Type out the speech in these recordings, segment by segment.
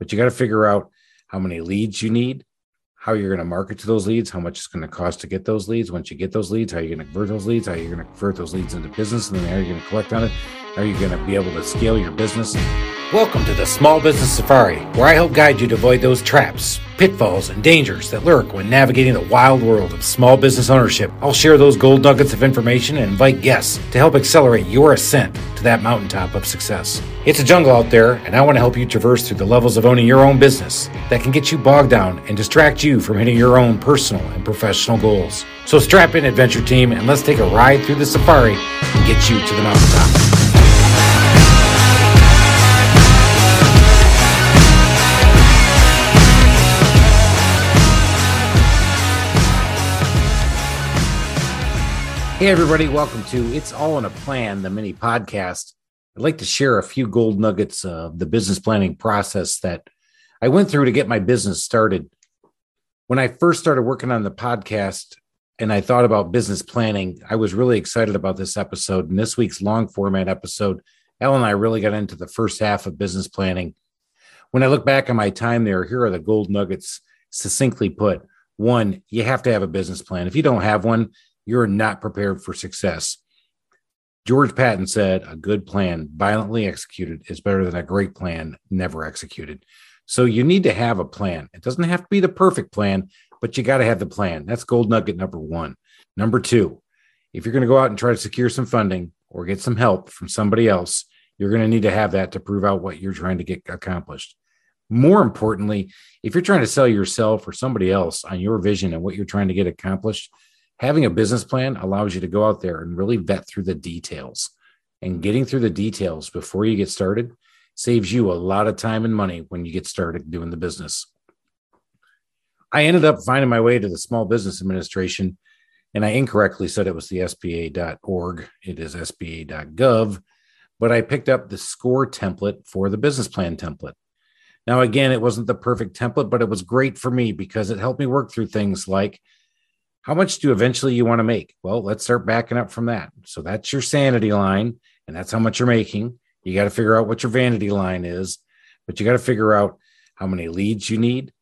but you got to figure out how many leads you need, how you're going to market to those leads, how much it's going to cost to get those leads. Once you get those leads, how you're going to convert those leads, how you're going to convert those leads into business, and then how you're going to collect on it. How are you going to be able to scale your business? Welcome to the Small Business Safari, where I help guide you to avoid those traps, pitfalls, and dangers that lurk when navigating the wild world of small business ownership. I'll share those gold nuggets of information and invite guests to help accelerate your ascent to that mountaintop of success. It's a jungle out there, and I want to help you traverse through the levels of owning your own business that can get you bogged down and distract you from hitting your own personal and professional goals. So strap in, adventure team, and let's take a ride through the safari and get you to the mountaintop. Hey, everybody, welcome to It's All in a Plan, the mini podcast. I'd like to share a few gold nuggets of the business planning process that I went through to get my business started. When I first started working on the podcast and I thought about business planning, I was really excited about this episode. And this week's long format episode, Ellen and I really got into the first half of business planning. When I look back on my time there, here are the gold nuggets succinctly put. One, you have to have a business plan. If you don't have one, you're not prepared for success. George Patton said, A good plan violently executed is better than a great plan never executed. So you need to have a plan. It doesn't have to be the perfect plan, but you got to have the plan. That's gold nugget number one. Number two, if you're going to go out and try to secure some funding or get some help from somebody else, you're going to need to have that to prove out what you're trying to get accomplished. More importantly, if you're trying to sell yourself or somebody else on your vision and what you're trying to get accomplished, having a business plan allows you to go out there and really vet through the details. And getting through the details before you get started saves you a lot of time and money when you get started doing the business. I ended up finding my way to the Small Business Administration, and I incorrectly said it was the SBA.org. It is SBA.gov, but I picked up the SCORE template for the business plan template. Now, again, it wasn't the perfect template, but it was great for me because it helped me work through things like how much do eventually you want to make? Well, let's start backing up from that. So that's your sanity line, and that's how much you're making. You got to figure out what your vanity line is, but you got to figure out how many leads you need,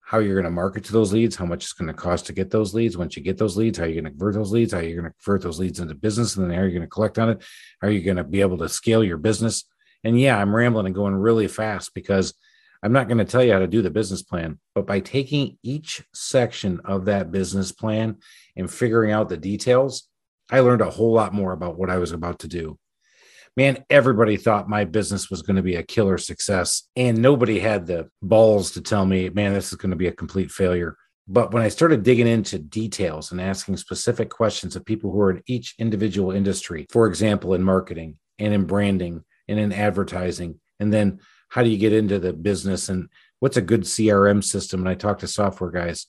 how you're going to market to those leads, how much it's going to cost to get those leads. Once you get those leads, how you're going to convert those leads, how you're going to convert those leads into business, and then how you're going to collect on it. How are you going to be able to scale your business? And yeah, I'm rambling and going really fast because I'm not going to tell you how to do the business plan, but by taking each section of that business plan and figuring out the details, I learned a whole lot more about what I was about to do. Man, everybody thought my business was going to be a killer success, and nobody had the balls to tell me, man, this is going to be a complete failure. But when I started digging into details and asking specific questions of people who are in each individual industry, for example, in marketing and in branding and in advertising, and then how do you get into the business and what's a good CRM system? And I talked to software guys.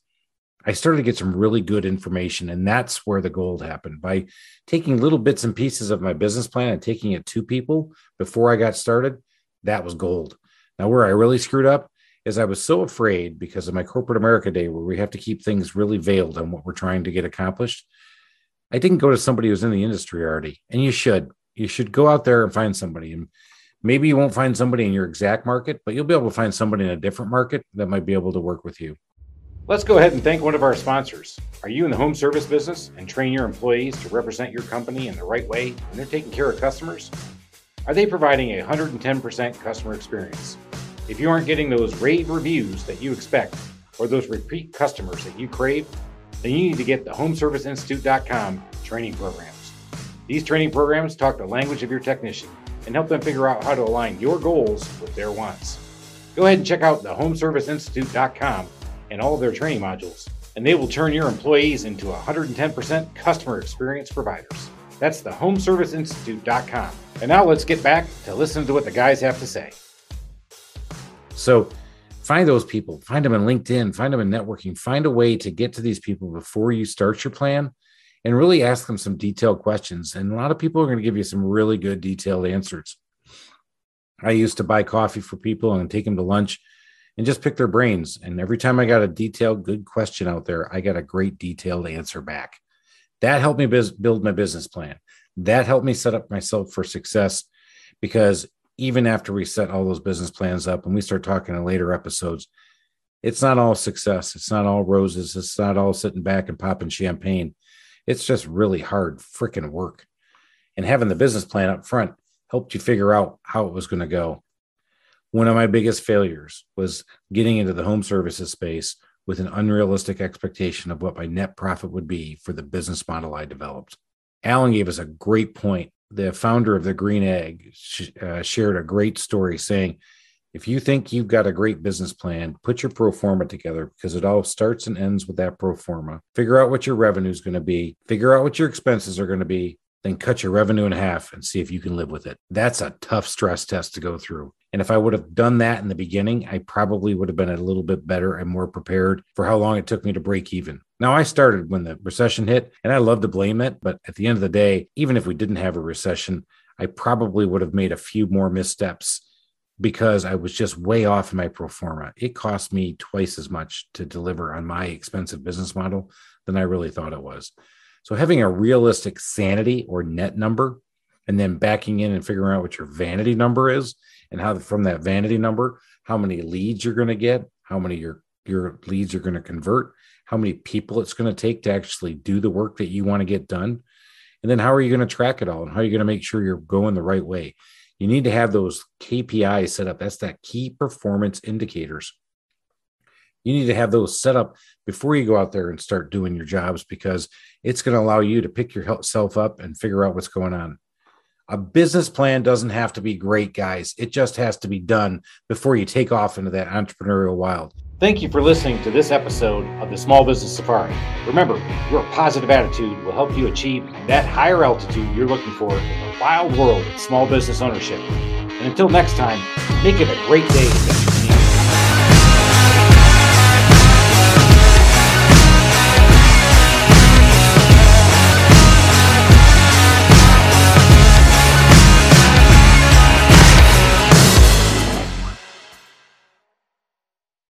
I started to get some really good information, and that's where the gold happened by taking little bits and pieces of my business plan and taking it to people before I got started. That was gold. Now, where I really screwed up is I was so afraid because of my corporate America day, where we have to keep things really veiled on what we're trying to get accomplished. I didn't go to somebody who's in the industry already, and you should. You should go out there and find somebody. And maybe you won't find somebody in your exact market, but you'll be able to find somebody in a different market that might be able to work with you. Let's go ahead and thank one of our sponsors. Are you in the home service business and train your employees to represent your company in the right way when they're taking care of customers? Are they providing a 110% customer experience? If you aren't getting those rave reviews that you expect or those repeat customers that you crave, then you need to get the homeserviceinstitute.com training programs. These training programs talk the language of your technician and help them figure out how to align your goals with their wants. Go ahead and check out the homeserviceinstitute.com and all of their training modules, and they will turn your employees into 110% customer experience providers. That's the homeserviceinstitute.com. And now let's get back to listening to what the guys have to say. So, find those people, find them in LinkedIn, find them in networking, find a way to get to these people before you start your plan and really ask them some detailed questions. And a lot of people are going to give you some really good detailed answers. I used to buy coffee for people and take them to lunch and just pick their brains. And every time I got a detailed, good question out there, I got a great detailed answer back. That helped me biz- build my business plan. That helped me set up myself for success because even after we set all those business plans up and we start talking in later episodes, it's not all success. It's not all roses. It's not all sitting back and popping champagne. It's just really hard freaking work. And having the business plan up front helped you figure out how it was going to go. One of my biggest failures was getting into the home services space with an unrealistic expectation of what my net profit would be for the business model I developed. Alan gave us a great point. The founder of the Green Egg uh, shared a great story saying, if you think you've got a great business plan, put your pro forma together because it all starts and ends with that pro forma. Figure out what your revenue is going to be, figure out what your expenses are going to be, then cut your revenue in half and see if you can live with it. That's a tough stress test to go through. And if I would have done that in the beginning, I probably would have been a little bit better and more prepared for how long it took me to break even. Now, I started when the recession hit, and I love to blame it. But at the end of the day, even if we didn't have a recession, I probably would have made a few more missteps because I was just way off in my pro forma. It cost me twice as much to deliver on my expensive business model than I really thought it was. So having a realistic sanity or net number and then backing in and figuring out what your vanity number is and how from that vanity number how many leads you're going to get how many your your leads are going to convert how many people it's going to take to actually do the work that you want to get done and then how are you going to track it all and how are you going to make sure you're going the right way you need to have those kpis set up that's that key performance indicators you need to have those set up before you go out there and start doing your jobs because it's going to allow you to pick yourself up and figure out what's going on. A business plan doesn't have to be great, guys. It just has to be done before you take off into that entrepreneurial wild. Thank you for listening to this episode of the Small Business Safari. Remember, your positive attitude will help you achieve that higher altitude you're looking for in the wild world of small business ownership. And until next time, make it a great day